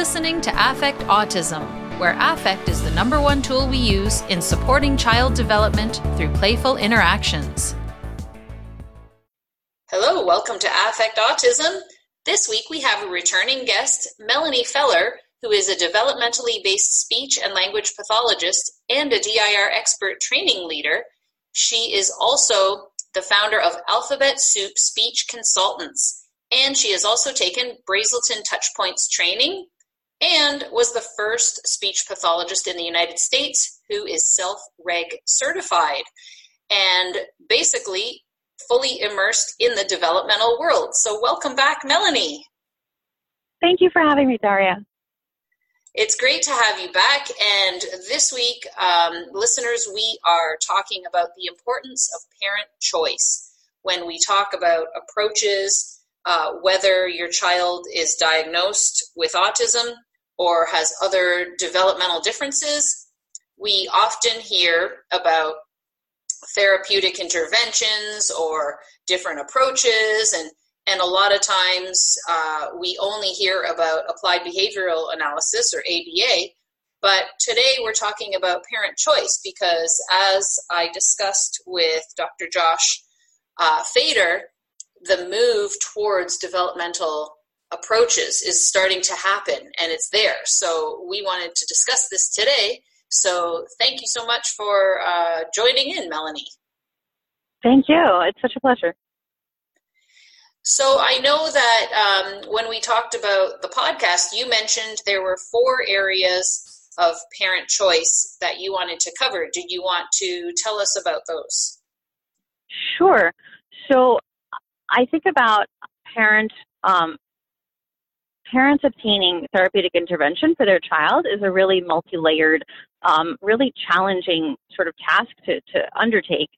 listening to Affect Autism, where affect is the number one tool we use in supporting child development through playful interactions. Hello, welcome to Affect Autism. This week we have a returning guest, Melanie Feller, who is a developmentally based speech and language pathologist and a DIR expert training leader. She is also the founder of Alphabet Soup Speech Consultants and she has also taken Brazelton Touchpoints training and was the first speech pathologist in the United States who is self reg certified and basically fully immersed in the developmental world. So, welcome back, Melanie. Thank you for having me, Daria. It's great to have you back. And this week, um, listeners, we are talking about the importance of parent choice when we talk about approaches uh, whether your child is diagnosed with autism or has other developmental differences. We often hear about therapeutic interventions or different approaches and and a lot of times uh, we only hear about applied behavioral analysis or ABA, but today we're talking about parent choice because, as I discussed with Dr. Josh uh, Feder, the move towards developmental approaches is starting to happen and it's there. So we wanted to discuss this today. So thank you so much for uh, joining in, Melanie. Thank you. It's such a pleasure. So I know that um, when we talked about the podcast, you mentioned there were four areas of parent choice that you wanted to cover. Did you want to tell us about those? Sure. So I think about parent um, parents obtaining therapeutic intervention for their child is a really multi-layered, um, really challenging sort of task to, to undertake.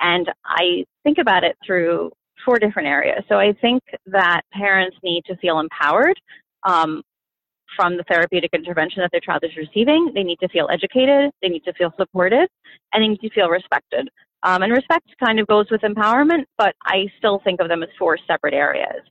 And I think about it through four different areas. So I think that parents need to feel empowered um, from the therapeutic intervention that their child is receiving. They need to feel educated. They need to feel supported, and they need to feel respected. Um, and respect kind of goes with empowerment, but I still think of them as four separate areas.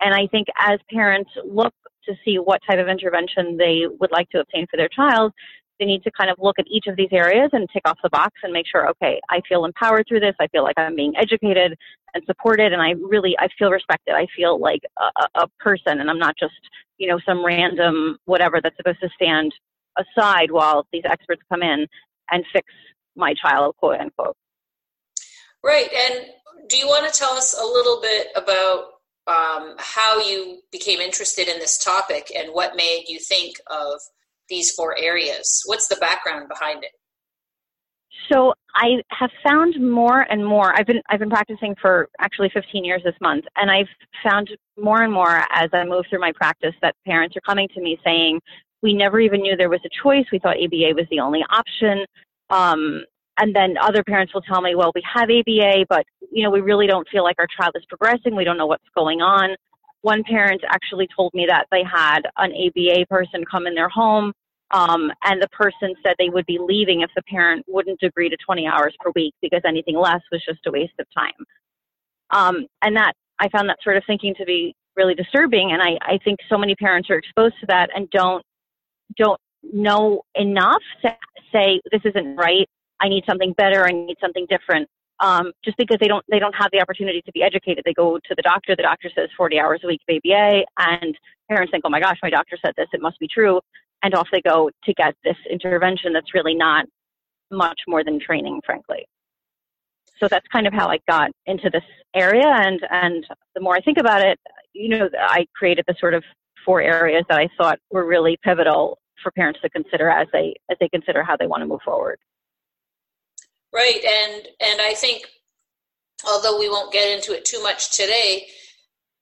And I think as parents look to see what type of intervention they would like to obtain for their child, they need to kind of look at each of these areas and tick off the box and make sure, okay, I feel empowered through this. I feel like I'm being educated and supported, and I really I feel respected. I feel like a, a person, and I'm not just you know some random whatever that's supposed to stand aside while these experts come in and fix my child, quote unquote. Right. And do you want to tell us a little bit about um, how you became interested in this topic and what made you think of these four areas? What's the background behind it? So I have found more and more. I've been I've been practicing for actually 15 years this month, and I've found more and more as I move through my practice that parents are coming to me saying, "We never even knew there was a choice. We thought ABA was the only option." Um, and then other parents will tell me, well, we have ABA, but you know, we really don't feel like our child is progressing. We don't know what's going on. One parent actually told me that they had an ABA person come in their home, um, and the person said they would be leaving if the parent wouldn't agree to 20 hours per week because anything less was just a waste of time. Um, and that I found that sort of thinking to be really disturbing, and I, I think so many parents are exposed to that and don't don't know enough to say this isn't right I need something better, I need something different. Um, just because they don't they don't have the opportunity to be educated. They go to the doctor. The doctor says 40 hours a week of ABA, and parents think, "Oh my gosh, my doctor said this. It must be true," and off they go to get this intervention that's really not much more than training, frankly. So that's kind of how I got into this area, and and the more I think about it, you know, I created the sort of four areas that I thought were really pivotal for parents to consider as they as they consider how they want to move forward. Right, and and I think although we won't get into it too much today,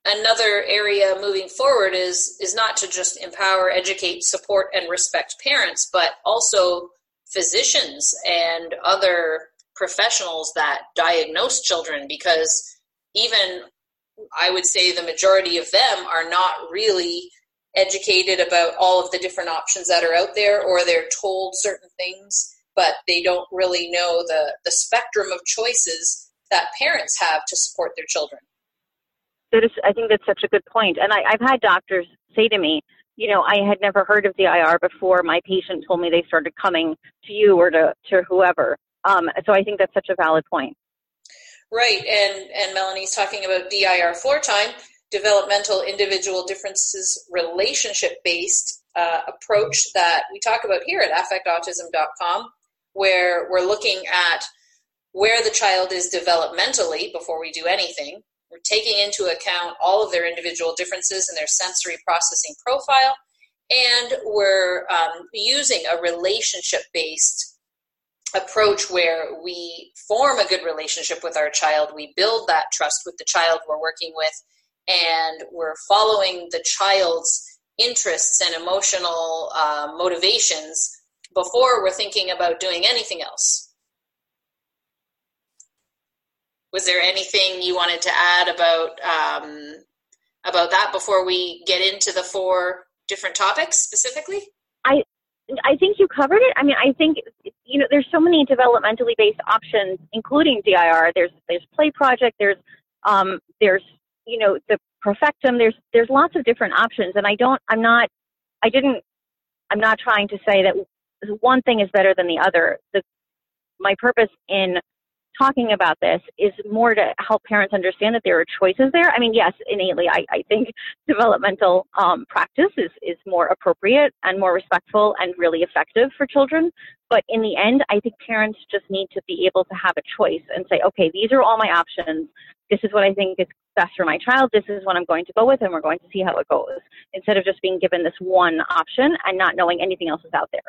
another area moving forward is is not to just empower, educate, support, and respect parents, but also physicians and other professionals that diagnose children because even I would say the majority of them are not really educated about all of the different options that are out there or they're told certain things but they don't really know the, the spectrum of choices that parents have to support their children. That is, I think that's such a good point. And I, I've had doctors say to me, you know, I had never heard of DIR before my patient told me they started coming to you or to, to whoever. Um, so I think that's such a valid point. Right, and and Melanie's talking about DIR floor time, developmental individual differences relationship based uh, approach that we talk about here at affectautism.com, where we're looking at where the child is developmentally before we do anything. We're taking into account all of their individual differences in their sensory processing profile, and we're um, using a relationship based approach where we form a good relationship with our child, we build that trust with the child we're working with, and we're following the child's interests and emotional uh, motivations before we're thinking about doing anything else. Was there anything you wanted to add about um, about that before we get into the four different topics specifically? I I think you covered it. I mean, I think you know there's so many developmentally based options, including DIR. There's there's play project. There's um, there's you know the Profectum. There's there's lots of different options, and I don't. I'm not. I didn't. I'm not trying to say that one thing is better than the other. The my purpose in talking about this is more to help parents understand that there are choices there. I mean, yes, innately, I, I think developmental um, practice is, is more appropriate and more respectful and really effective for children. But in the end, I think parents just need to be able to have a choice and say, okay, these are all my options. This is what I think is best for my child. This is what I'm going to go with, and we're going to see how it goes. Instead of just being given this one option and not knowing anything else is out there.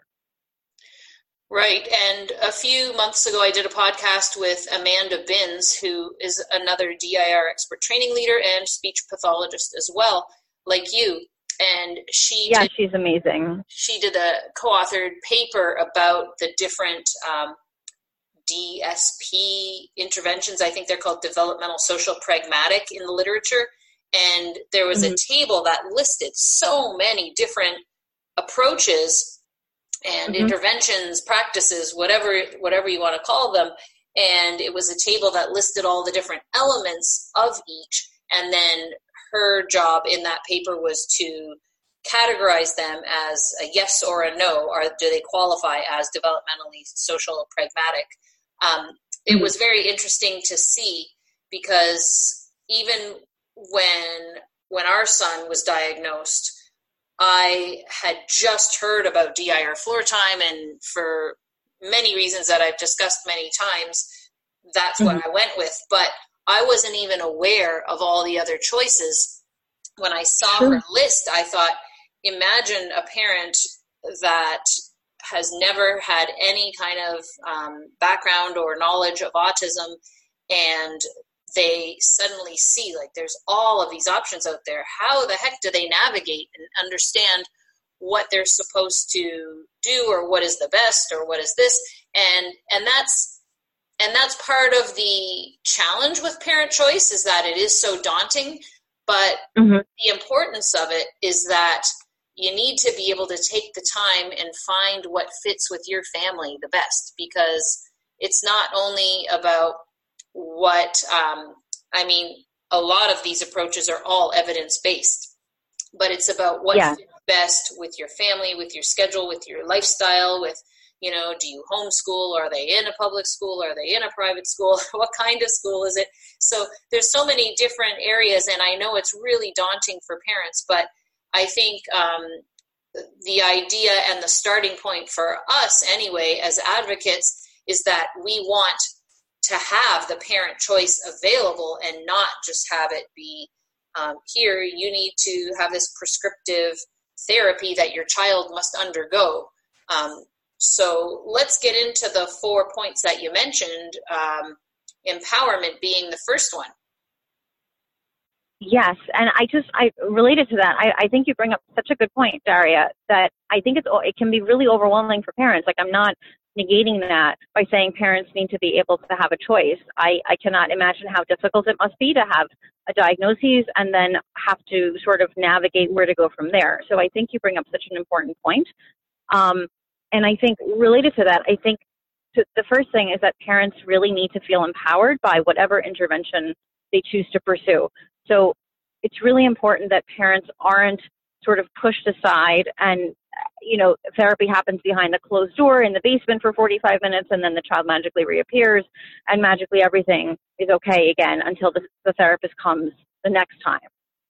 Right. And a few months ago, I did a podcast with Amanda Binns, who is another DIR expert training leader and speech pathologist as well, like you. And she yeah, did, she's amazing. She did a co-authored paper about the different um, DSP interventions. I think they're called developmental social pragmatic in the literature. And there was mm-hmm. a table that listed so many different approaches and mm-hmm. interventions, practices, whatever whatever you want to call them. And it was a table that listed all the different elements of each. And then her job in that paper was to categorize them as a yes or a no, or do they qualify as developmentally social pragmatic? Um, it mm-hmm. was very interesting to see because even when when our son was diagnosed, I had just heard about DIR floor time, and for many reasons that I've discussed many times, that's mm-hmm. what I went with. But I wasn't even aware of all the other choices. When I saw sure. her list, I thought, imagine a parent that has never had any kind of um, background or knowledge of autism and they suddenly see like there's all of these options out there how the heck do they navigate and understand what they're supposed to do or what is the best or what is this and and that's and that's part of the challenge with parent choice is that it is so daunting but mm-hmm. the importance of it is that you need to be able to take the time and find what fits with your family the best because it's not only about what um, I mean, a lot of these approaches are all evidence based, but it's about what yeah. best with your family, with your schedule, with your lifestyle, with you know, do you homeschool? Are they in a public school? Are they in a private school? what kind of school is it? So there's so many different areas, and I know it's really daunting for parents, but I think um, the idea and the starting point for us, anyway, as advocates, is that we want to have the parent choice available and not just have it be um, here you need to have this prescriptive therapy that your child must undergo um, so let's get into the four points that you mentioned um, empowerment being the first one Yes, and I just I related to that. I, I think you bring up such a good point, Daria. That I think it's it can be really overwhelming for parents. Like I'm not negating that by saying parents need to be able to have a choice. I, I cannot imagine how difficult it must be to have a diagnosis and then have to sort of navigate where to go from there. So I think you bring up such an important point. Um, and I think related to that, I think to, the first thing is that parents really need to feel empowered by whatever intervention they choose to pursue. So it's really important that parents aren't sort of pushed aside and you know therapy happens behind a closed door in the basement for 45 minutes and then the child magically reappears and magically everything is okay again until the, the therapist comes the next time.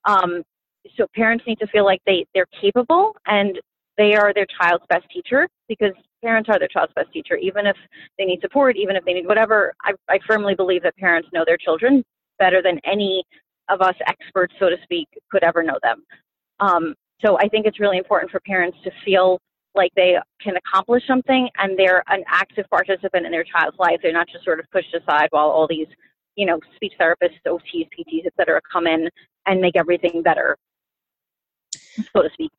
Um, so parents need to feel like they they're capable and they are their child's best teacher because parents are their child's best teacher. Even if they need support even if they need whatever i, I firmly believe that parents know their children better than any of us experts so to speak could ever know them. Um, so I think it's really important for parents to feel like they can accomplish something and they're an active participant in their child's life. They're not just sort of pushed aside while all these, you know, speech therapists, OTs, PTs, et cetera, come in and make everything better, so to speak.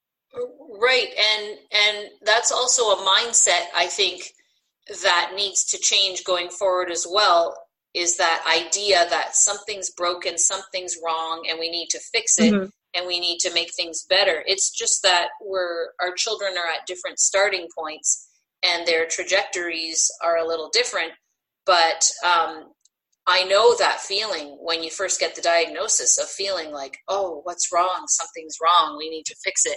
Right, and and that's also a mindset I think that needs to change going forward as well. Is that idea that something's broken, something's wrong, and we need to fix it. Mm-hmm and we need to make things better. It's just that we're our children are at different starting points and their trajectories are a little different. But um, I know that feeling when you first get the diagnosis of feeling like, oh, what's wrong? Something's wrong. We need to fix it.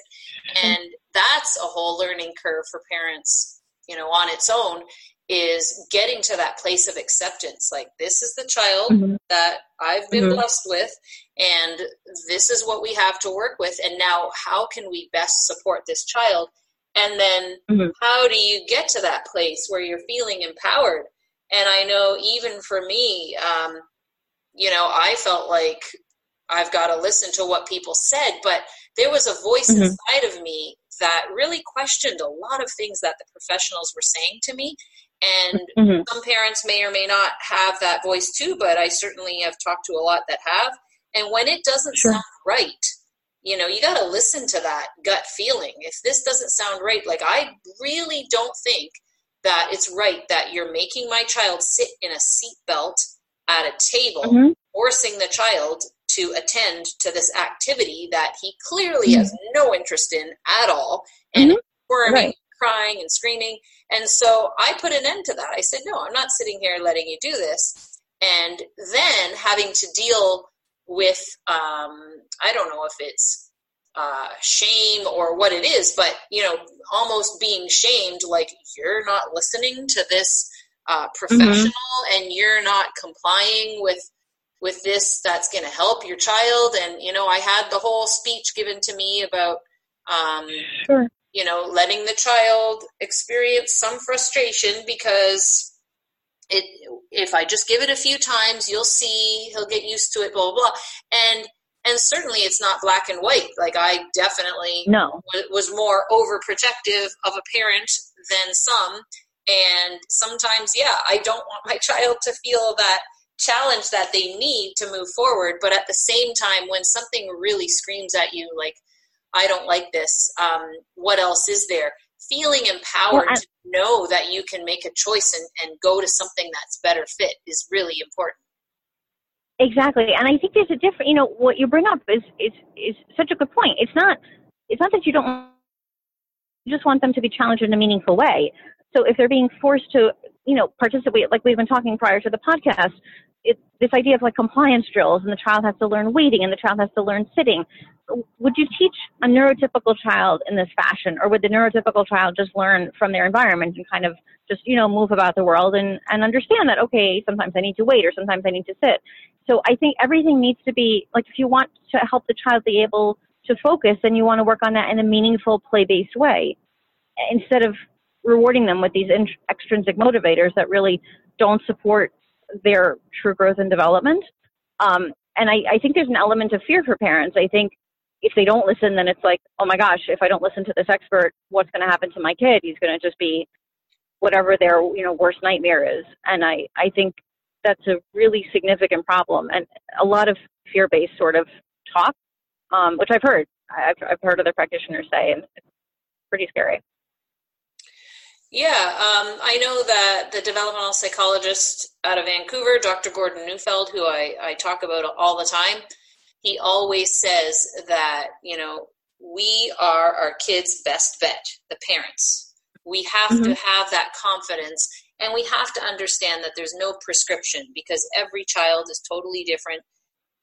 And that's a whole learning curve for parents, you know, on its own is getting to that place of acceptance. Like, this is the child mm-hmm. that I've been mm-hmm. blessed with, and this is what we have to work with. And now, how can we best support this child? And then, mm-hmm. how do you get to that place where you're feeling empowered? And I know even for me, um, you know, I felt like I've got to listen to what people said, but there was a voice mm-hmm. inside of me that really questioned a lot of things that the professionals were saying to me and mm-hmm. some parents may or may not have that voice too, but I certainly have talked to a lot that have. And when it doesn't sure. sound right, you know, you got to listen to that gut feeling. If this doesn't sound right, like I really don't think that it's right that you're making my child sit in a seat belt at a table, mm-hmm. forcing the child to attend to this activity that he clearly mm-hmm. has no interest in at all and mm-hmm. right crying and screaming. And so I put an end to that. I said, no, I'm not sitting here letting you do this. And then having to deal with, um, I don't know if it's uh, shame or what it is, but, you know, almost being shamed, like you're not listening to this uh, professional mm-hmm. and you're not complying with with this that's going to help your child and you know i had the whole speech given to me about um, sure you know, letting the child experience some frustration because it if I just give it a few times, you'll see he'll get used to it, blah blah blah. And and certainly it's not black and white. Like I definitely no was more overprotective of a parent than some. And sometimes, yeah, I don't want my child to feel that challenge that they need to move forward. But at the same time, when something really screams at you, like I don't like this. Um, what else is there? Feeling empowered well, to know that you can make a choice and, and go to something that's better fit is really important. Exactly, and I think there's a different. You know, what you bring up is is is such a good point. It's not it's not that you don't you just want them to be challenged in a meaningful way. So if they're being forced to, you know, participate, like we've been talking prior to the podcast, it's this idea of like compliance drills and the child has to learn waiting and the child has to learn sitting. Would you teach a neurotypical child in this fashion or would the neurotypical child just learn from their environment and kind of just, you know, move about the world and, and understand that, okay, sometimes I need to wait or sometimes I need to sit. So I think everything needs to be like if you want to help the child be able to focus, then you want to work on that in a meaningful play based way instead of rewarding them with these extrinsic motivators that really don't support their true growth and development. Um, and I, I think there's an element of fear for parents. I think if they don't listen, then it's like, oh my gosh, if I don't listen to this expert, what's going to happen to my kid? He's going to just be whatever their you know worst nightmare is. And I, I think that's a really significant problem and a lot of fear-based sort of talk, um, which I've heard. I've, I've heard other practitioners say, and it's pretty scary. Yeah, um, I know that the developmental psychologist out of Vancouver, Dr. Gordon Neufeld, who I, I talk about all the time, he always says that, you know, we are our kids' best bet, the parents. We have mm-hmm. to have that confidence and we have to understand that there's no prescription because every child is totally different.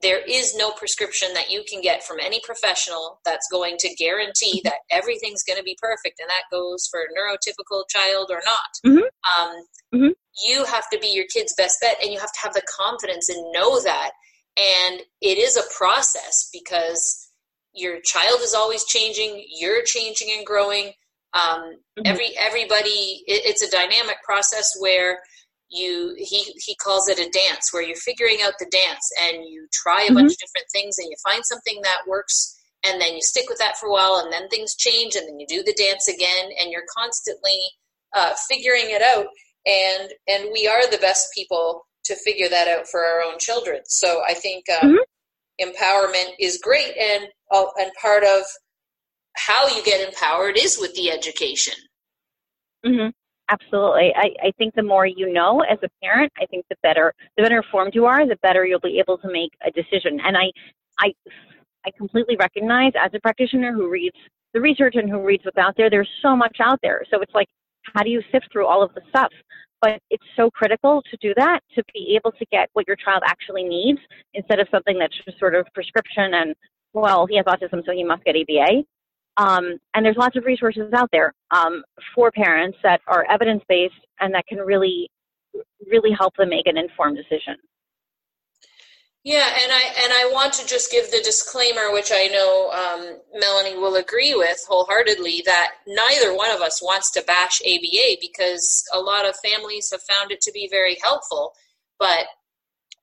there is no prescription that you can get from any professional that's going to guarantee that everything's going to be perfect and that goes for a neurotypical child or not mm-hmm. Um, mm-hmm. you have to be your kid's best bet and you have to have the confidence and know that and it is a process because your child is always changing you're changing and growing um, mm-hmm. every everybody it, it's a dynamic process where you he he calls it a dance where you're figuring out the dance and you try a mm-hmm. bunch of different things and you find something that works and then you stick with that for a while and then things change and then you do the dance again and you're constantly uh, figuring it out and and we are the best people to figure that out for our own children so i think um, mm-hmm. empowerment is great and uh, and part of how you get empowered is with the education mm-hmm. Absolutely. I, I think the more you know as a parent, I think the better the better informed you are, the better you'll be able to make a decision. And I I I completely recognize as a practitioner who reads the research and who reads what's out there, there's so much out there. So it's like how do you sift through all of the stuff? But it's so critical to do that, to be able to get what your child actually needs instead of something that's just sort of prescription and, well, he has autism, so he must get ABA. Um, and there's lots of resources out there um, for parents that are evidence based and that can really, really help them make an informed decision. Yeah, and I and I want to just give the disclaimer, which I know um, Melanie will agree with wholeheartedly, that neither one of us wants to bash ABA because a lot of families have found it to be very helpful. But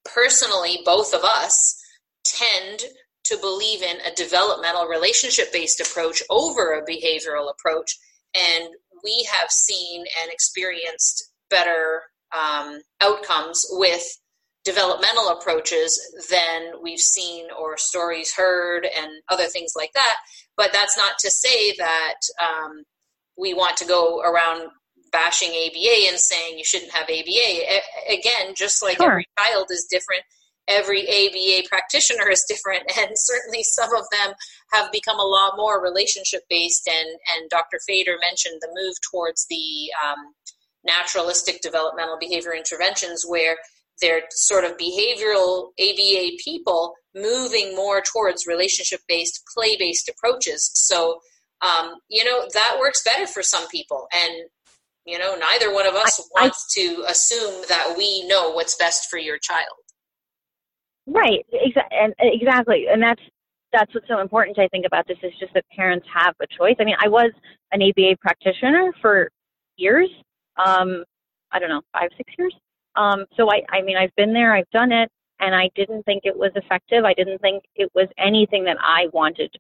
personally, both of us tend to believe in a developmental relationship based approach over a behavioral approach. And we have seen and experienced better um, outcomes with developmental approaches than we've seen or stories heard and other things like that. But that's not to say that um, we want to go around bashing ABA and saying you shouldn't have ABA. A- again, just like sure. every child is different every ABA practitioner is different, and certainly some of them have become a lot more relationship based. And and Dr. Feder mentioned the move towards the um, naturalistic developmental behavior interventions, where they're sort of behavioral ABA people moving more towards relationship based, play based approaches. So um, you know that works better for some people, and you know neither one of us I, wants I, to assume that we know what's best for your child. Right, exa- and exactly, and that's that's what's so important. I think about this is just that parents have a choice. I mean, I was an ABA practitioner for years. Um, I don't know, five, six years. Um, so I, I mean, I've been there, I've done it, and I didn't think it was effective. I didn't think it was anything that I wanted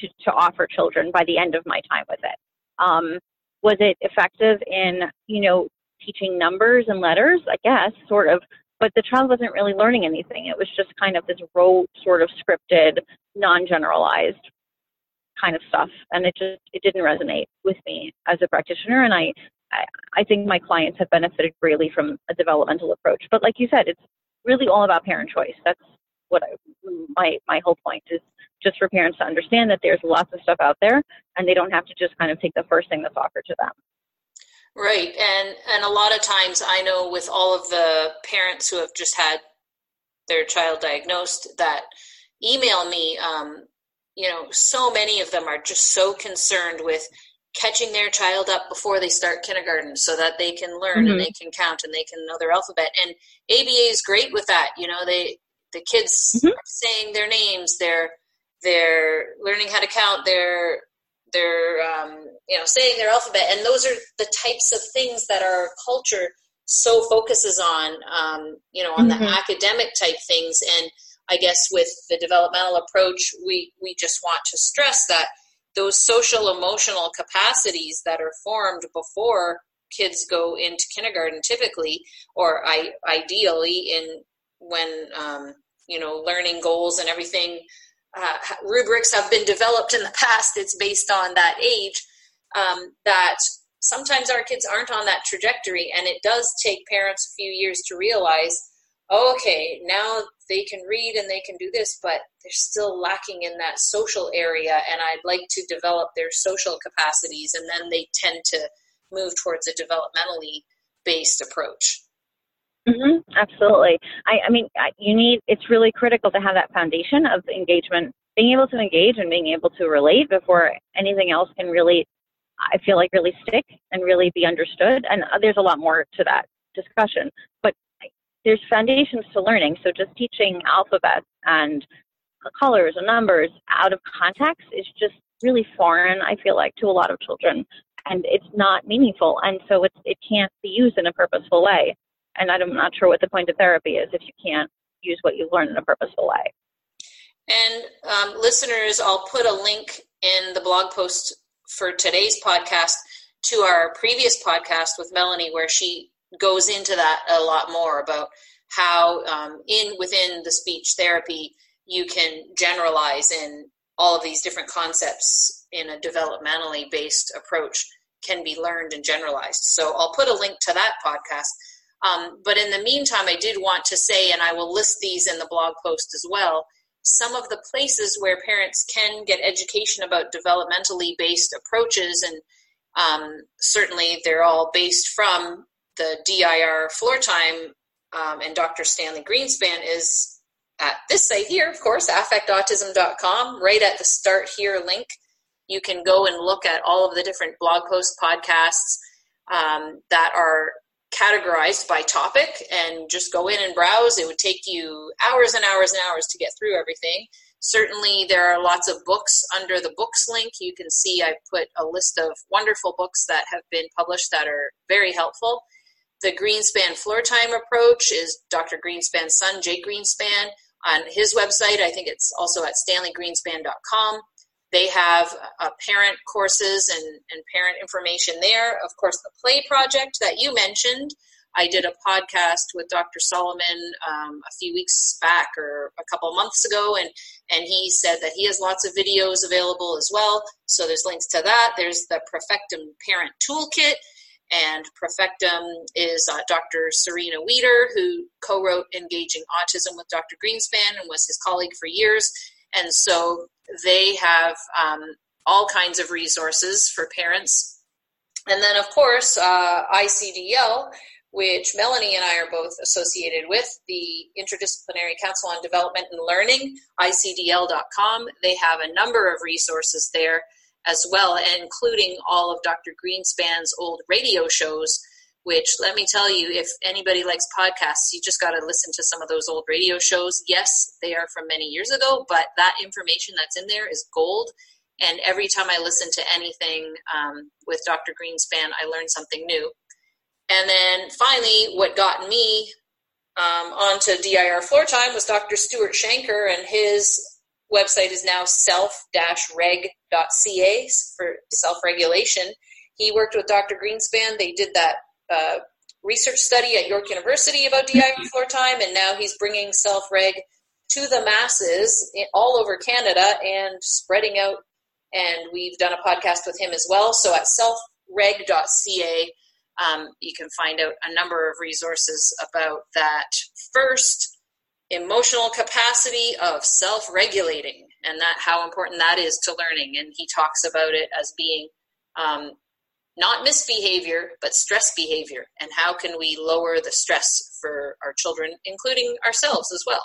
to, to offer children by the end of my time with it. Um, was it effective in, you know, teaching numbers and letters? I guess, sort of but the child wasn't really learning anything. It was just kind of this rote, sort of scripted, non-generalized kind of stuff, and it just it didn't resonate with me as a practitioner. And I, I, I think my clients have benefited greatly from a developmental approach. But like you said, it's really all about parent choice. That's what I, my my whole point is just for parents to understand that there's lots of stuff out there and they don't have to just kind of take the first thing that's offered to them. Right, and and a lot of times I know with all of the parents who have just had their child diagnosed that email me, um, you know, so many of them are just so concerned with catching their child up before they start kindergarten so that they can learn mm-hmm. and they can count and they can know their alphabet. And ABA is great with that. You know, they the kids mm-hmm. are saying their names, they're they're learning how to count, they're they're um, you know saying their alphabet and those are the types of things that our culture so focuses on um, you know on mm-hmm. the academic type things and i guess with the developmental approach we we just want to stress that those social emotional capacities that are formed before kids go into kindergarten typically or I, ideally in when um, you know learning goals and everything uh, rubrics have been developed in the past it's based on that age um, that sometimes our kids aren't on that trajectory and it does take parents a few years to realize oh, okay now they can read and they can do this but they're still lacking in that social area and i'd like to develop their social capacities and then they tend to move towards a developmentally based approach Mm-hmm, absolutely. I, I mean, you need, it's really critical to have that foundation of engagement, being able to engage and being able to relate before anything else can really, I feel like, really stick and really be understood. And uh, there's a lot more to that discussion, but there's foundations to learning. So just teaching alphabets and colors and numbers out of context is just really foreign, I feel like, to a lot of children. And it's not meaningful. And so it's, it can't be used in a purposeful way. And I'm not sure what the point of therapy is if you can't use what you've learned in a purposeful way. And um, listeners, I'll put a link in the blog post for today's podcast to our previous podcast with Melanie, where she goes into that a lot more about how um, in within the speech therapy you can generalize in all of these different concepts in a developmentally based approach can be learned and generalized. So I'll put a link to that podcast. Um, but in the meantime, I did want to say, and I will list these in the blog post as well, some of the places where parents can get education about developmentally based approaches. And um, certainly they're all based from the DIR floor time. Um, and Dr. Stanley Greenspan is at this site here, of course, affectautism.com, right at the start here link. You can go and look at all of the different blog posts, podcasts um, that are categorized by topic and just go in and browse. It would take you hours and hours and hours to get through everything. Certainly, there are lots of books under the books link. You can see I put a list of wonderful books that have been published that are very helpful. The Greenspan floor time approach is Dr. Greenspan's son, Jake Greenspan, on his website. I think it's also at stanleygreenspan.com. They have uh, parent courses and, and parent information there. Of course, the Play Project that you mentioned. I did a podcast with Dr. Solomon um, a few weeks back or a couple months ago, and and he said that he has lots of videos available as well. So there's links to that. There's the Profectum Parent Toolkit, and Profectum is uh, Dr. Serena Wieder, who co-wrote Engaging Autism with Dr. Greenspan and was his colleague for years. And so they have um, all kinds of resources for parents. And then, of course, uh, ICDL, which Melanie and I are both associated with, the Interdisciplinary Council on Development and Learning, ICDL.com. They have a number of resources there as well, including all of Dr. Greenspan's old radio shows which let me tell you, if anybody likes podcasts, you just got to listen to some of those old radio shows. Yes, they are from many years ago, but that information that's in there is gold. And every time I listen to anything um, with Dr. Greenspan, I learn something new. And then finally, what got me um, onto DIR floor time was Dr. Stuart Shanker, and his website is now self-reg.ca for self-regulation. He worked with Dr. Greenspan. They did that uh, research study at York University about DIR mm-hmm. floor time, and now he's bringing self reg to the masses all over Canada and spreading out. And we've done a podcast with him as well. So at selfreg.ca, um, you can find out a number of resources about that first emotional capacity of self-regulating and that how important that is to learning and he talks about it as being um, not misbehavior, but stress behavior, and how can we lower the stress for our children, including ourselves as well.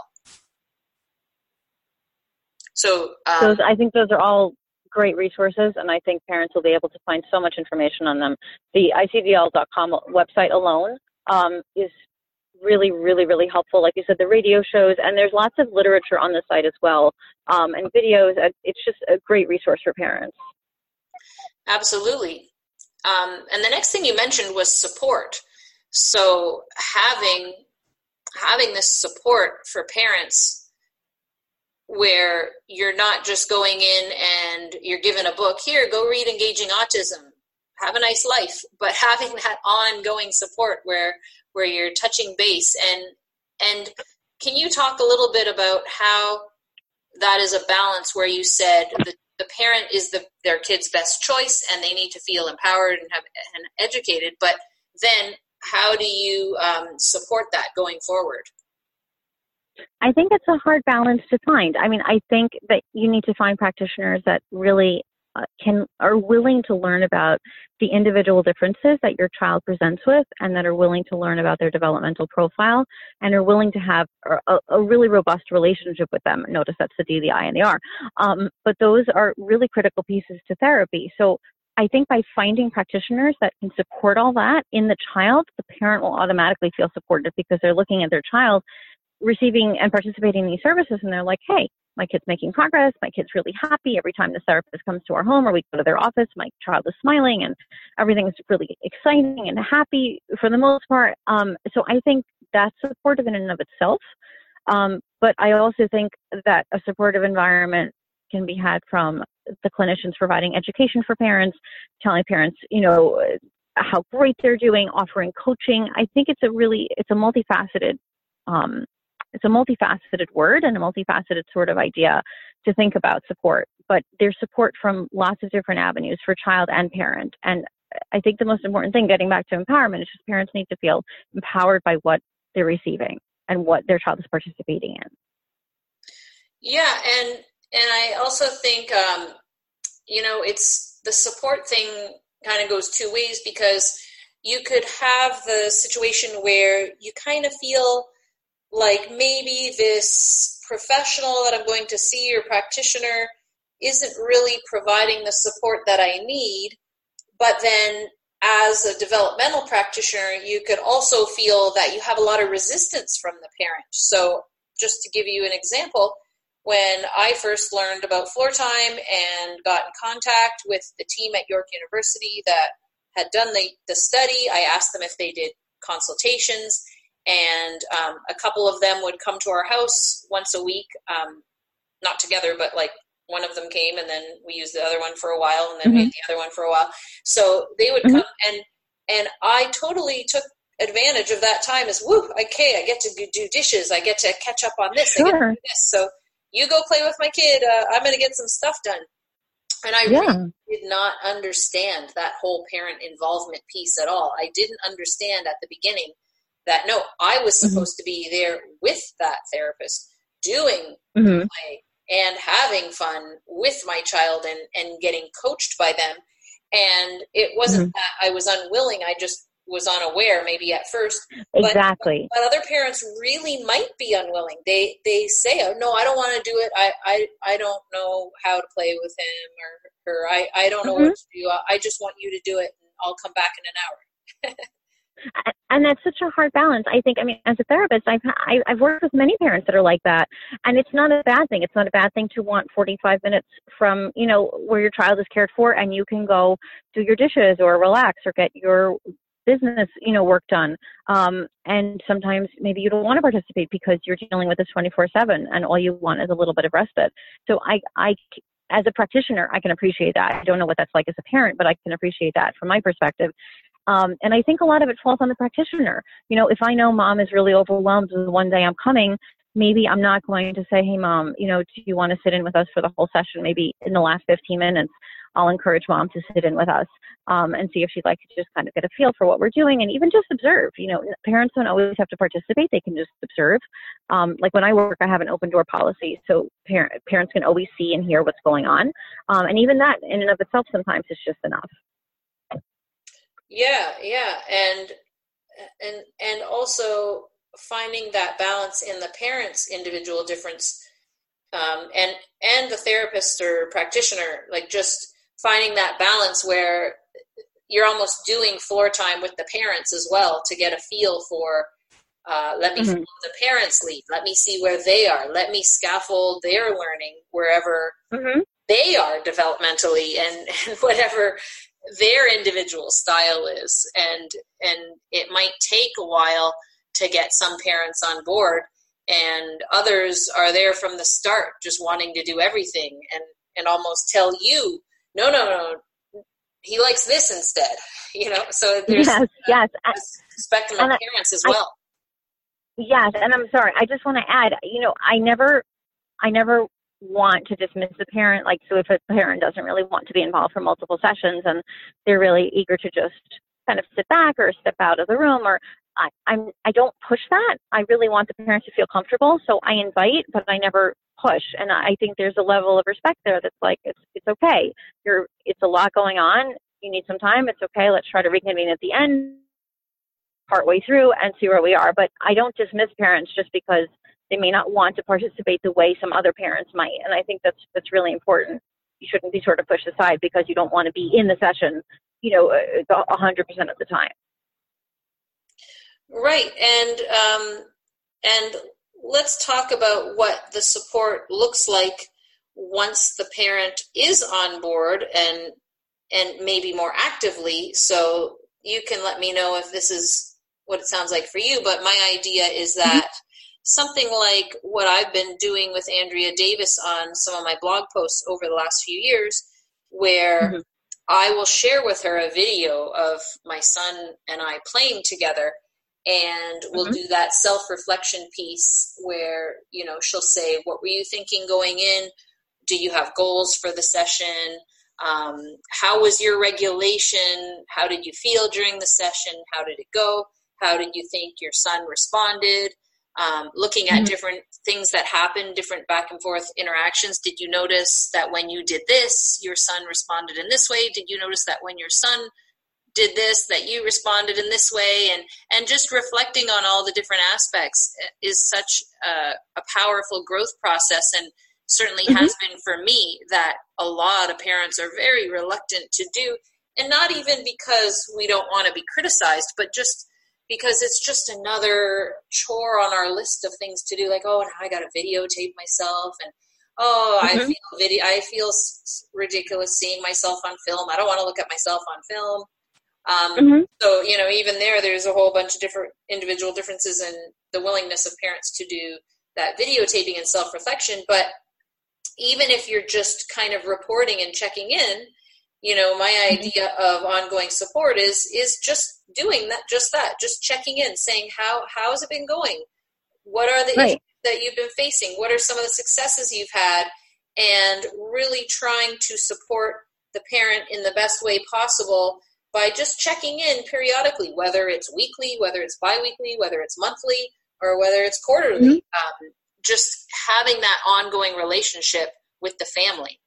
So, um, those, I think those are all great resources, and I think parents will be able to find so much information on them. The ICDL.com website alone um, is really, really, really helpful. Like you said, the radio shows, and there's lots of literature on the site as well, um, and videos. It's just a great resource for parents. Absolutely. Um, and the next thing you mentioned was support. So having having this support for parents where you're not just going in and you're given a book here go read engaging autism have a nice life but having that ongoing support where where you're touching base. And and can you talk a little bit about how that is a balance where you said the the parent is the, their kid's best choice and they need to feel empowered and have and educated but then how do you um, support that going forward? I think it's a hard balance to find. I mean i think that you need to find practitioners that really can are willing to learn about the individual differences that your child presents with and that are willing to learn about their developmental profile and are willing to have a, a really robust relationship with them. Notice that's the d the i and the r. Um, but those are really critical pieces to therapy. So I think by finding practitioners that can support all that in the child, the parent will automatically feel supported because they're looking at their child receiving and participating in these services and they're like, hey, my kid's making progress. My kid's really happy every time the therapist comes to our home or we go to their office. My child is smiling and everything's really exciting and happy for the most part. Um, so I think that's supportive in and of itself. Um, but I also think that a supportive environment can be had from the clinicians providing education for parents, telling parents, you know, how great they're doing, offering coaching. I think it's a really, it's a multifaceted um, it's a multifaceted word and a multifaceted sort of idea to think about support. But there's support from lots of different avenues for child and parent. And I think the most important thing, getting back to empowerment, is just parents need to feel empowered by what they're receiving and what their child is participating in. Yeah, and and I also think um, you know it's the support thing kind of goes two ways because you could have the situation where you kind of feel like maybe this professional that I'm going to see or practitioner isn't really providing the support that I need. But then, as a developmental practitioner, you could also feel that you have a lot of resistance from the parent. So, just to give you an example, when I first learned about floor time and got in contact with the team at York University that had done the, the study, I asked them if they did consultations and um, a couple of them would come to our house once a week, um, not together, but like one of them came, and then we used the other one for a while, and then mm-hmm. we the other one for a while. So they would mm-hmm. come, and and I totally took advantage of that time as woo, okay, I get to do dishes, I get to catch up on this, sure. I get to do this. So you go play with my kid, uh, I'm going to get some stuff done. And I yeah. really did not understand that whole parent involvement piece at all. I didn't understand at the beginning that no, I was mm-hmm. supposed mm-hmm. to be there with that therapist doing mm-hmm. play and having fun with my child and, and getting coached by them. And it wasn't mm-hmm. that I was unwilling, I just was unaware maybe at first. Exactly. But, but, other parents really might be unwilling. They they say, oh, no, I don't want to do it. I, I, I don't know how to play with him or her. I, I don't know what mm-hmm. to do. I just want you to do it and I'll come back in an hour. and that's such a hard balance. I think. I mean, as a therapist, I've I, have i have worked with many parents that are like that, and it's not a bad thing. It's not a bad thing to want 45 minutes from you know where your child is cared for, and you can go do your dishes or relax or get your business you know work done. Um, and sometimes maybe you don't want to participate because you're dealing with this 24/7, and all you want is a little bit of respite. So I I as a practitioner, I can appreciate that. I don't know what that's like as a parent, but I can appreciate that from my perspective. Um, and I think a lot of it falls on the practitioner. You know, if I know mom is really overwhelmed with one day I'm coming, maybe I'm not going to say, hey, mom, you know, do you want to sit in with us for the whole session? Maybe in the last 15 minutes, I'll encourage mom to sit in with us um, and see if she'd like to just kind of get a feel for what we're doing and even just observe. You know, parents don't always have to participate, they can just observe. Um, like when I work, I have an open door policy, so parent, parents can always see and hear what's going on. Um, and even that, in and of itself, sometimes is just enough. Yeah, yeah, and and and also finding that balance in the parent's individual difference, um, and and the therapist or practitioner, like just finding that balance where you're almost doing floor time with the parents as well to get a feel for. Uh, let me mm-hmm. the parents lead. Let me see where they are. Let me scaffold their learning wherever mm-hmm. they are developmentally, and, and whatever their individual style is and and it might take a while to get some parents on board and others are there from the start just wanting to do everything and and almost tell you no no no he likes this instead you know so there's yes, yes. A spectrum of parents as well yes and i'm sorry i just want to add you know i never i never want to dismiss the parent. Like, so if a parent doesn't really want to be involved for multiple sessions and they're really eager to just kind of sit back or step out of the room or I, I'm I don't push that. I really want the parents to feel comfortable, so I invite, but I never push. And I think there's a level of respect there that's like it's it's okay. You're it's a lot going on. You need some time. It's okay. Let's try to reconvene at the end, partway through, and see where we are. But I don't dismiss parents just because they may not want to participate the way some other parents might. And I think that's that's really important. You shouldn't be sort of pushed aside because you don't want to be in the session, you know, a hundred percent of the time. Right, and um, and let's talk about what the support looks like once the parent is on board and and maybe more actively. So you can let me know if this is what it sounds like for you. But my idea is mm-hmm. that. Something like what I've been doing with Andrea Davis on some of my blog posts over the last few years, where mm-hmm. I will share with her a video of my son and I playing together and we'll mm-hmm. do that self-reflection piece where you know she'll say what were you thinking going in? Do you have goals for the session? Um, how was your regulation? How did you feel during the session? How did it go? How did you think your son responded um, looking at mm-hmm. different things that happen different back and forth interactions did you notice that when you did this your son responded in this way did you notice that when your son did this that you responded in this way and and just reflecting on all the different aspects is such a, a powerful growth process and certainly mm-hmm. has been for me that a lot of parents are very reluctant to do and not even because we don't want to be criticized but just because it's just another chore on our list of things to do like oh and i got to videotape myself and oh mm-hmm. i feel video i feel ridiculous seeing myself on film i don't want to look at myself on film um, mm-hmm. So, you know, even there, there's a whole bunch of different individual differences in the willingness of parents to do that videotaping and self reflection. But even if you're just kind of reporting and checking in, you know, my mm-hmm. idea of ongoing support is is just doing that, just that, just checking in, saying how how has it been going? What are the right. issues that you've been facing? What are some of the successes you've had? And really trying to support the parent in the best way possible by just checking in periodically, whether it's weekly, whether it's biweekly, whether it's monthly, or whether it's quarterly. Mm-hmm. Um, just having that ongoing relationship with the family.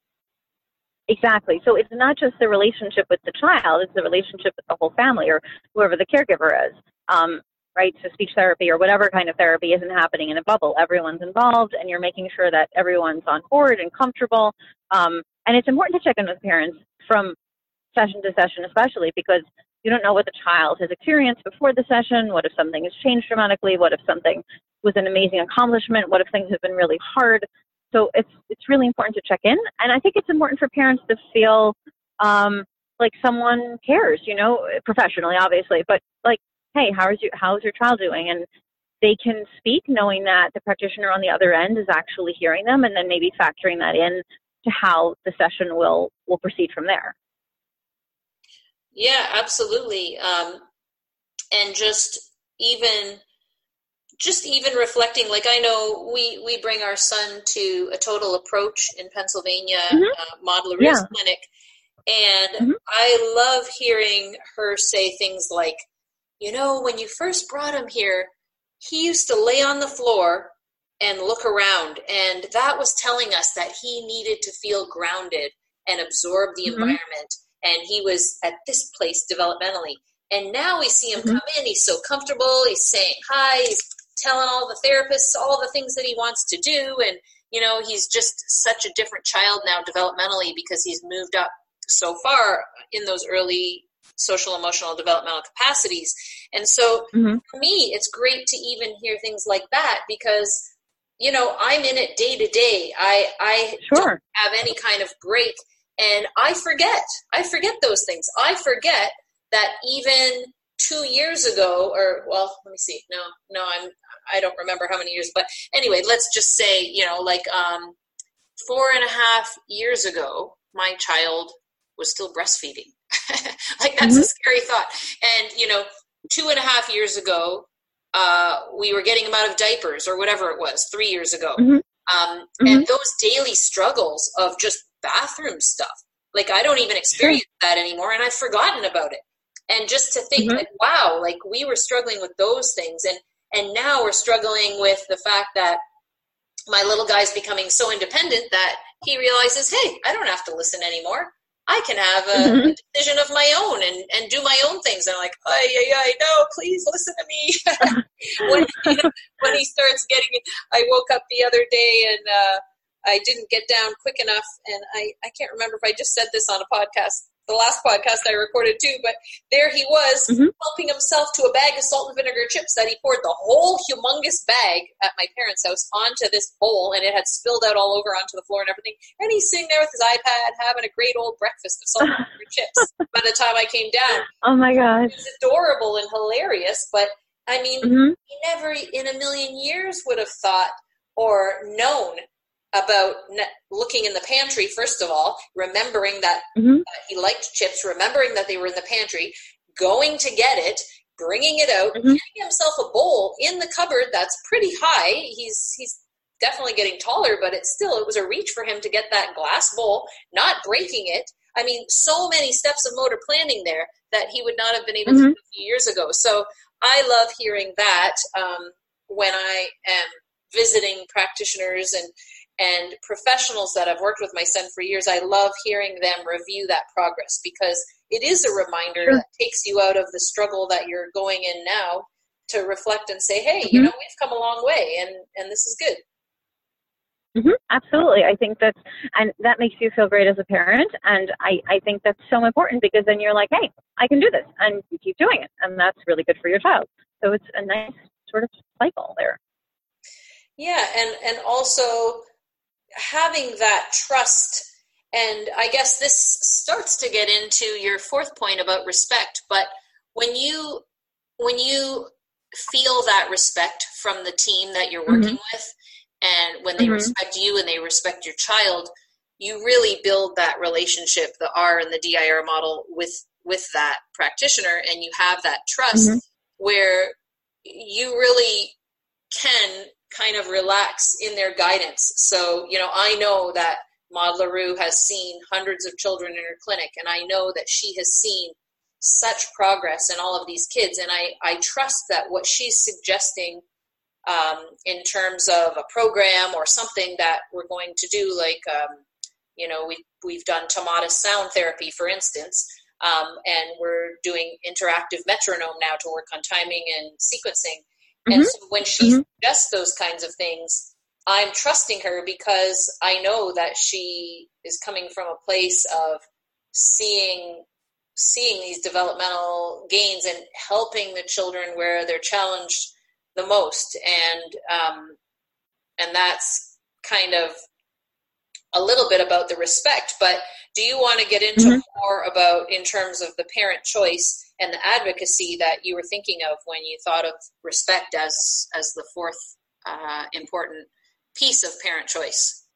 Exactly. So it's not just the relationship with the child; it's the relationship with the whole family or whoever the caregiver is. Um, right? So speech therapy or whatever kind of therapy isn't happening in a bubble. Everyone's involved, and you're making sure that everyone's on board and comfortable. Um, and it's important to check in with parents from session to session, especially because you don't know what the child has experienced before the session. What if something has changed dramatically? What if something was an amazing accomplishment? What if things have been really hard? So it's it's really important to check in, and I think it's important for parents to feel um, like someone cares. You know, professionally, obviously, but like, hey, how's your how's your child doing? And they can speak knowing that the practitioner on the other end is actually hearing them, and then maybe factoring that in to how the session will will proceed from there. Yeah, absolutely. Um, and just even just even reflecting like i know we we bring our son to a total approach in pennsylvania mm-hmm. uh, model yeah. clinic and mm-hmm. i love hearing her say things like you know when you first brought him here he used to lay on the floor and look around and that was telling us that he needed to feel grounded and absorb the mm-hmm. environment and he was at this place developmentally. And now we see him mm-hmm. come in, he's so comfortable, he's saying hi, he's telling all the therapists all the things that he wants to do. And, you know, he's just such a different child now developmentally because he's moved up so far in those early social emotional developmental capacities. And so mm-hmm. for me, it's great to even hear things like that because you know i'm in it day to day i i sure. don't have any kind of break and I forget. I forget those things. I forget that even two years ago, or well, let me see. No, no, I'm. I don't remember how many years, but anyway, let's just say you know, like um, four and a half years ago, my child was still breastfeeding. like that's mm-hmm. a scary thought. And you know, two and a half years ago, uh, we were getting him out of diapers or whatever it was. Three years ago. Mm-hmm. Um, mm-hmm. And those daily struggles of just bathroom stuff. Like I don't even experience that anymore and I've forgotten about it. And just to think mm-hmm. like wow like we were struggling with those things and and now we're struggling with the fact that my little guy's becoming so independent that he realizes hey i don't have to listen anymore I can have a, mm-hmm. a, decision of my own and, and do my own things. And I'm like, oh, yeah, yeah, no, please listen to me. when, you know, when he starts getting, I woke up the other day and uh, I didn't get down quick enough. And I, I can't remember if I just said this on a podcast the last podcast I recorded too, but there he was mm-hmm. helping himself to a bag of salt and vinegar chips that he poured the whole humongous bag at my parents' house onto this bowl and it had spilled out all over onto the floor and everything. And he's sitting there with his iPad having a great old breakfast of salt and vinegar chips by the time I came down. Oh my gosh. It was adorable and hilarious, but I mean, mm-hmm. he never in a million years would have thought or known about looking in the pantry first of all remembering that mm-hmm. uh, he liked chips remembering that they were in the pantry going to get it bringing it out mm-hmm. getting himself a bowl in the cupboard that's pretty high he's he's definitely getting taller but it's still it was a reach for him to get that glass bowl not breaking it i mean so many steps of motor planning there that he would not have been able mm-hmm. to do a few years ago so i love hearing that um, when i am visiting practitioners and and professionals that I've worked with my son for years, I love hearing them review that progress because it is a reminder sure. that takes you out of the struggle that you're going in now to reflect and say, hey, mm-hmm. you know, we've come a long way and, and this is good. Mm-hmm, absolutely. I think that's, and that makes you feel great as a parent. And I, I think that's so important because then you're like, hey, I can do this. And you keep doing it. And that's really good for your child. So it's a nice sort of cycle there. Yeah. And, and also, having that trust and i guess this starts to get into your fourth point about respect but when you when you feel that respect from the team that you're working mm-hmm. with and when they mm-hmm. respect you and they respect your child you really build that relationship the r and the dir model with with that practitioner and you have that trust mm-hmm. where you really can kind of relax in their guidance. So, you know, I know that Maude Le Roux has seen hundreds of children in her clinic, and I know that she has seen such progress in all of these kids. And I, I trust that what she's suggesting um, in terms of a program or something that we're going to do, like, um, you know, we, we've done Tomatis sound therapy, for instance, um, and we're doing interactive metronome now to work on timing and sequencing. Mm-hmm. And so when she mm-hmm. suggests those kinds of things, I'm trusting her because I know that she is coming from a place of seeing seeing these developmental gains and helping the children where they're challenged the most and um, and that's kind of a little bit about the respect but do you want to get into mm-hmm. more about in terms of the parent choice and the advocacy that you were thinking of when you thought of respect as as the fourth uh, important piece of parent choice?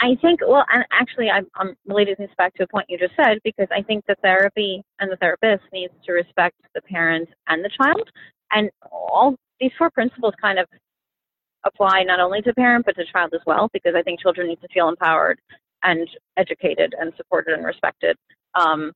I think, well, and actually, I'm, I'm relating this back to a point you just said because I think the therapy and the therapist needs to respect the parent and the child, and all these four principles kind of apply not only to parent but to child as well because I think children need to feel empowered and educated and supported and respected. Um,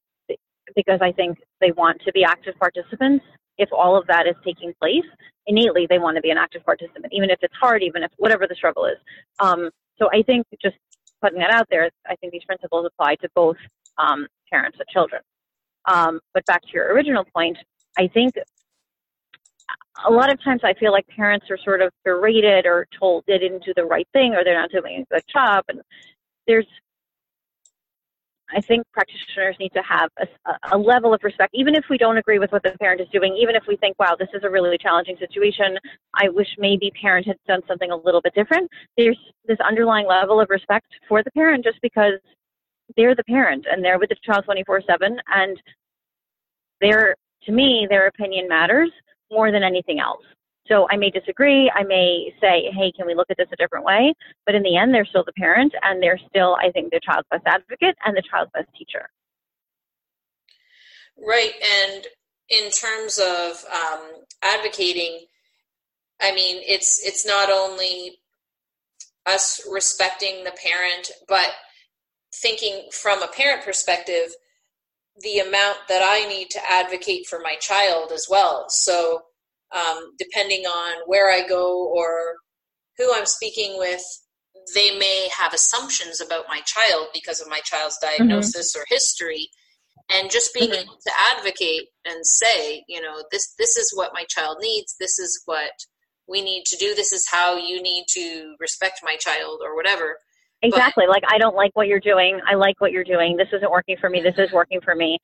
because I think they want to be active participants. If all of that is taking place, innately they want to be an active participant, even if it's hard, even if whatever the struggle is. Um, so I think just putting that out there, I think these principles apply to both um, parents and children. Um, but back to your original point, I think a lot of times I feel like parents are sort of berated or told they didn't do the right thing or they're not doing a good job. And there's I think practitioners need to have a, a, level of respect, even if we don't agree with what the parent is doing, even if we think, wow, this is a really challenging situation. I wish maybe parent had done something a little bit different. There's this underlying level of respect for the parent just because they're the parent and they're with the child 24 7. And their, to me, their opinion matters more than anything else. So I may disagree. I may say, hey, can we look at this a different way? But in the end, they're still the parent and they're still, I think, the child's best advocate and the child's best teacher. Right. And in terms of um, advocating, I mean, it's it's not only us respecting the parent, but thinking from a parent perspective, the amount that I need to advocate for my child as well. So, um, depending on where I go or who I'm speaking with, they may have assumptions about my child because of my child's mm-hmm. diagnosis mm-hmm. or history. And just being mm-hmm. able to advocate and say, you know, this this is what my child needs. This is what we need to do. This is how you need to respect my child or whatever. Exactly. But, like I don't like what you're doing. I like what you're doing. This isn't working for me. This is working for me.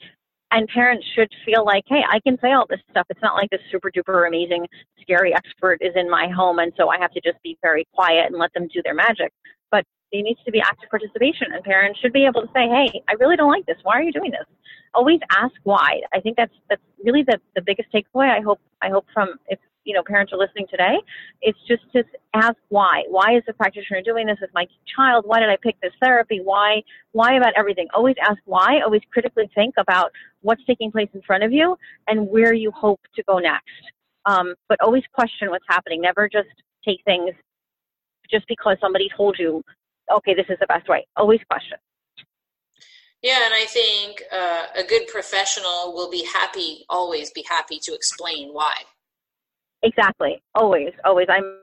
And parents should feel like, hey, I can say all this stuff. It's not like this super duper amazing, scary expert is in my home, and so I have to just be very quiet and let them do their magic. But there needs to be active participation, and parents should be able to say, hey, I really don't like this. Why are you doing this? Always ask why. I think that's that's really the the biggest takeaway. I hope I hope from if you know parents are listening today it's just to ask why. Why is the practitioner doing this with my child? Why did i pick this therapy? Why why about everything? Always ask why always critically think about what's taking place in front of you and where you hope to go next. Um, but always question what's happening. Never just take things just because somebody told you okay this is the best way. Always question. Yeah, and I think uh, a good professional will be happy, always be happy to explain why. Exactly. Always, always. I'm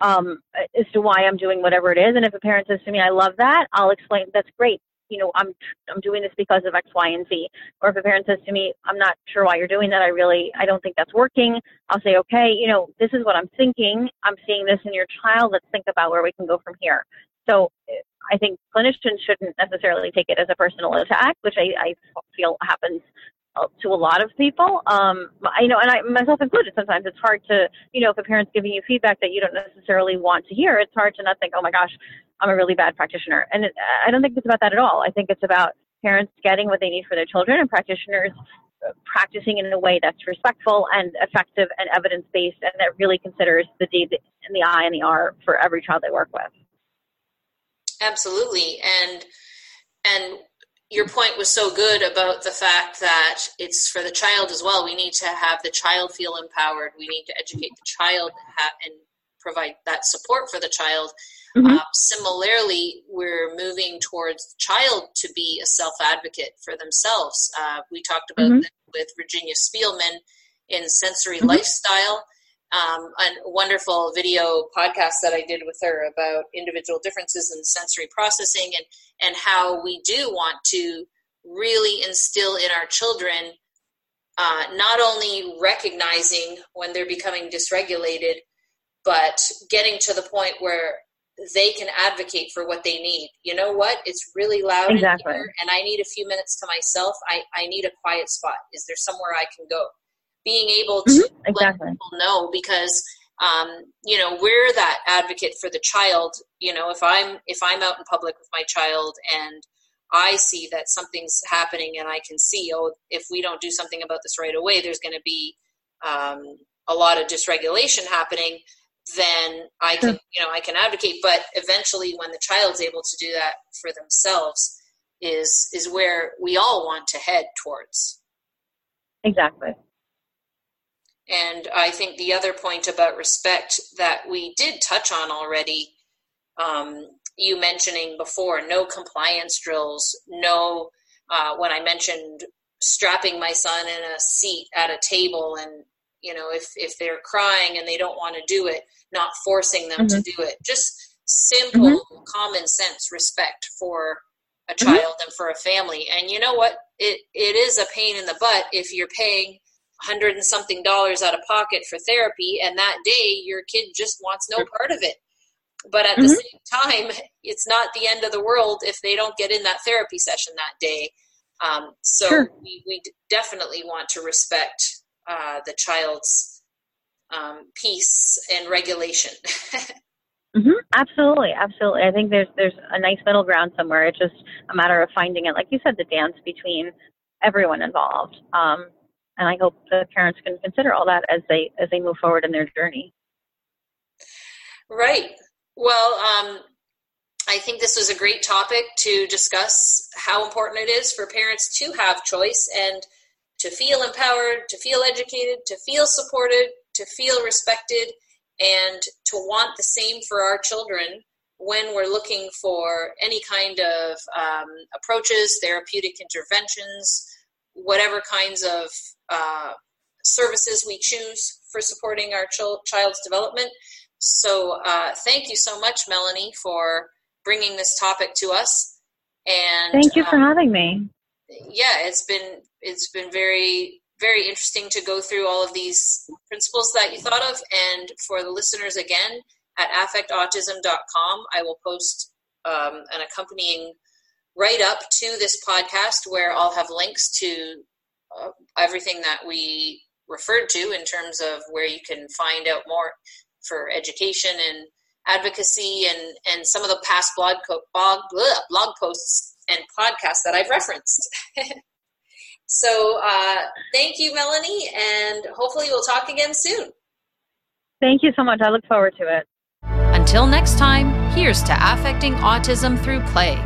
um, as to why I'm doing whatever it is. And if a parent says to me, "I love that," I'll explain. That's great. You know, I'm I'm doing this because of X, Y, and Z. Or if a parent says to me, "I'm not sure why you're doing that. I really I don't think that's working," I'll say, "Okay, you know, this is what I'm thinking. I'm seeing this in your child. Let's think about where we can go from here." So I think clinicians shouldn't necessarily take it as a personal attack, which I, I feel happens to a lot of people. Um, I know, and I myself included. Sometimes it's hard to, you know, if a parent's giving you feedback that you don't necessarily want to hear, it's hard to not think, oh my gosh, I'm a really bad practitioner. And it, I don't think it's about that at all. I think it's about parents getting what they need for their children and practitioners practicing in a way that's respectful and effective and evidence based, and that really considers the D and the I and the R for every child they work with. Absolutely, and and your point was so good about the fact that it's for the child as well. We need to have the child feel empowered. We need to educate the child and provide that support for the child. Mm-hmm. Uh, similarly, we're moving towards the child to be a self advocate for themselves. Uh, we talked about mm-hmm. with Virginia Spielmann in Sensory mm-hmm. Lifestyle um, a wonderful video podcast that I did with her about individual differences in sensory processing and, and how we do want to really instill in our children uh, not only recognizing when they're becoming dysregulated, but getting to the point where they can advocate for what they need. You know what? It's really loud exactly. in here, and I need a few minutes to myself. I, I need a quiet spot. Is there somewhere I can go? Being able to mm-hmm, exactly. let people know because um, you know we're that advocate for the child. You know if i'm if i'm out in public with my child and i see that something's happening and i can see oh if we don't do something about this right away there's going to be um, a lot of dysregulation happening then i can you know i can advocate. But eventually when the child's able to do that for themselves is is where we all want to head towards. Exactly and I think the other point about respect that we did touch on already, um, you mentioning before, no compliance drills, no, uh, when I mentioned strapping my son in a seat at a table and you know if if they're crying and they don't want to do it not forcing them mm-hmm. to do it just simple mm-hmm. common sense respect for a mm-hmm. child mm-hmm. and for a family and you know what it it is a pain in the butt if you're paying hundred and something dollars out of pocket for therapy and that day your kid just wants no part of it. But at mm-hmm. the same time it's not the end of the world if they don't get in that therapy session that day. Um, so sure. we, we definitely want to respect uh, the child's um, peace and regulation. Mm-hmm. absolutely. Absolutely. I think there's there's a nice middle ground somewhere. It's just a matter of finding it like you said the dance between everyone involved. Um, and I hope the parents can consider all that as they as they move forward in their journey. Right. Well, um, I think this was a great topic to discuss how important it is for parents to have choice and to feel empowered, to feel educated, to feel supported, to feel respected, and to want the same for our children when we're looking for any kind of um, approaches, therapeutic interventions, whatever kinds of uh, services we choose for supporting our ch- child's development. So, uh, thank you so much, Melanie, for bringing this topic to us. And thank you for um, having me. Yeah, it's been it's been very very interesting to go through all of these principles that you thought of. And for the listeners, again, at affectautism.com, I will post um, an accompanying write up to this podcast where I'll have links to uh, everything that we referred to in terms of where you can find out more for education and advocacy and, and some of the past blog, co- blog, bleh, blog posts and podcasts that I've referenced. so uh, thank you, Melanie, and hopefully we'll talk again soon. Thank you so much. I look forward to it. Until next time, here's to affecting autism through play.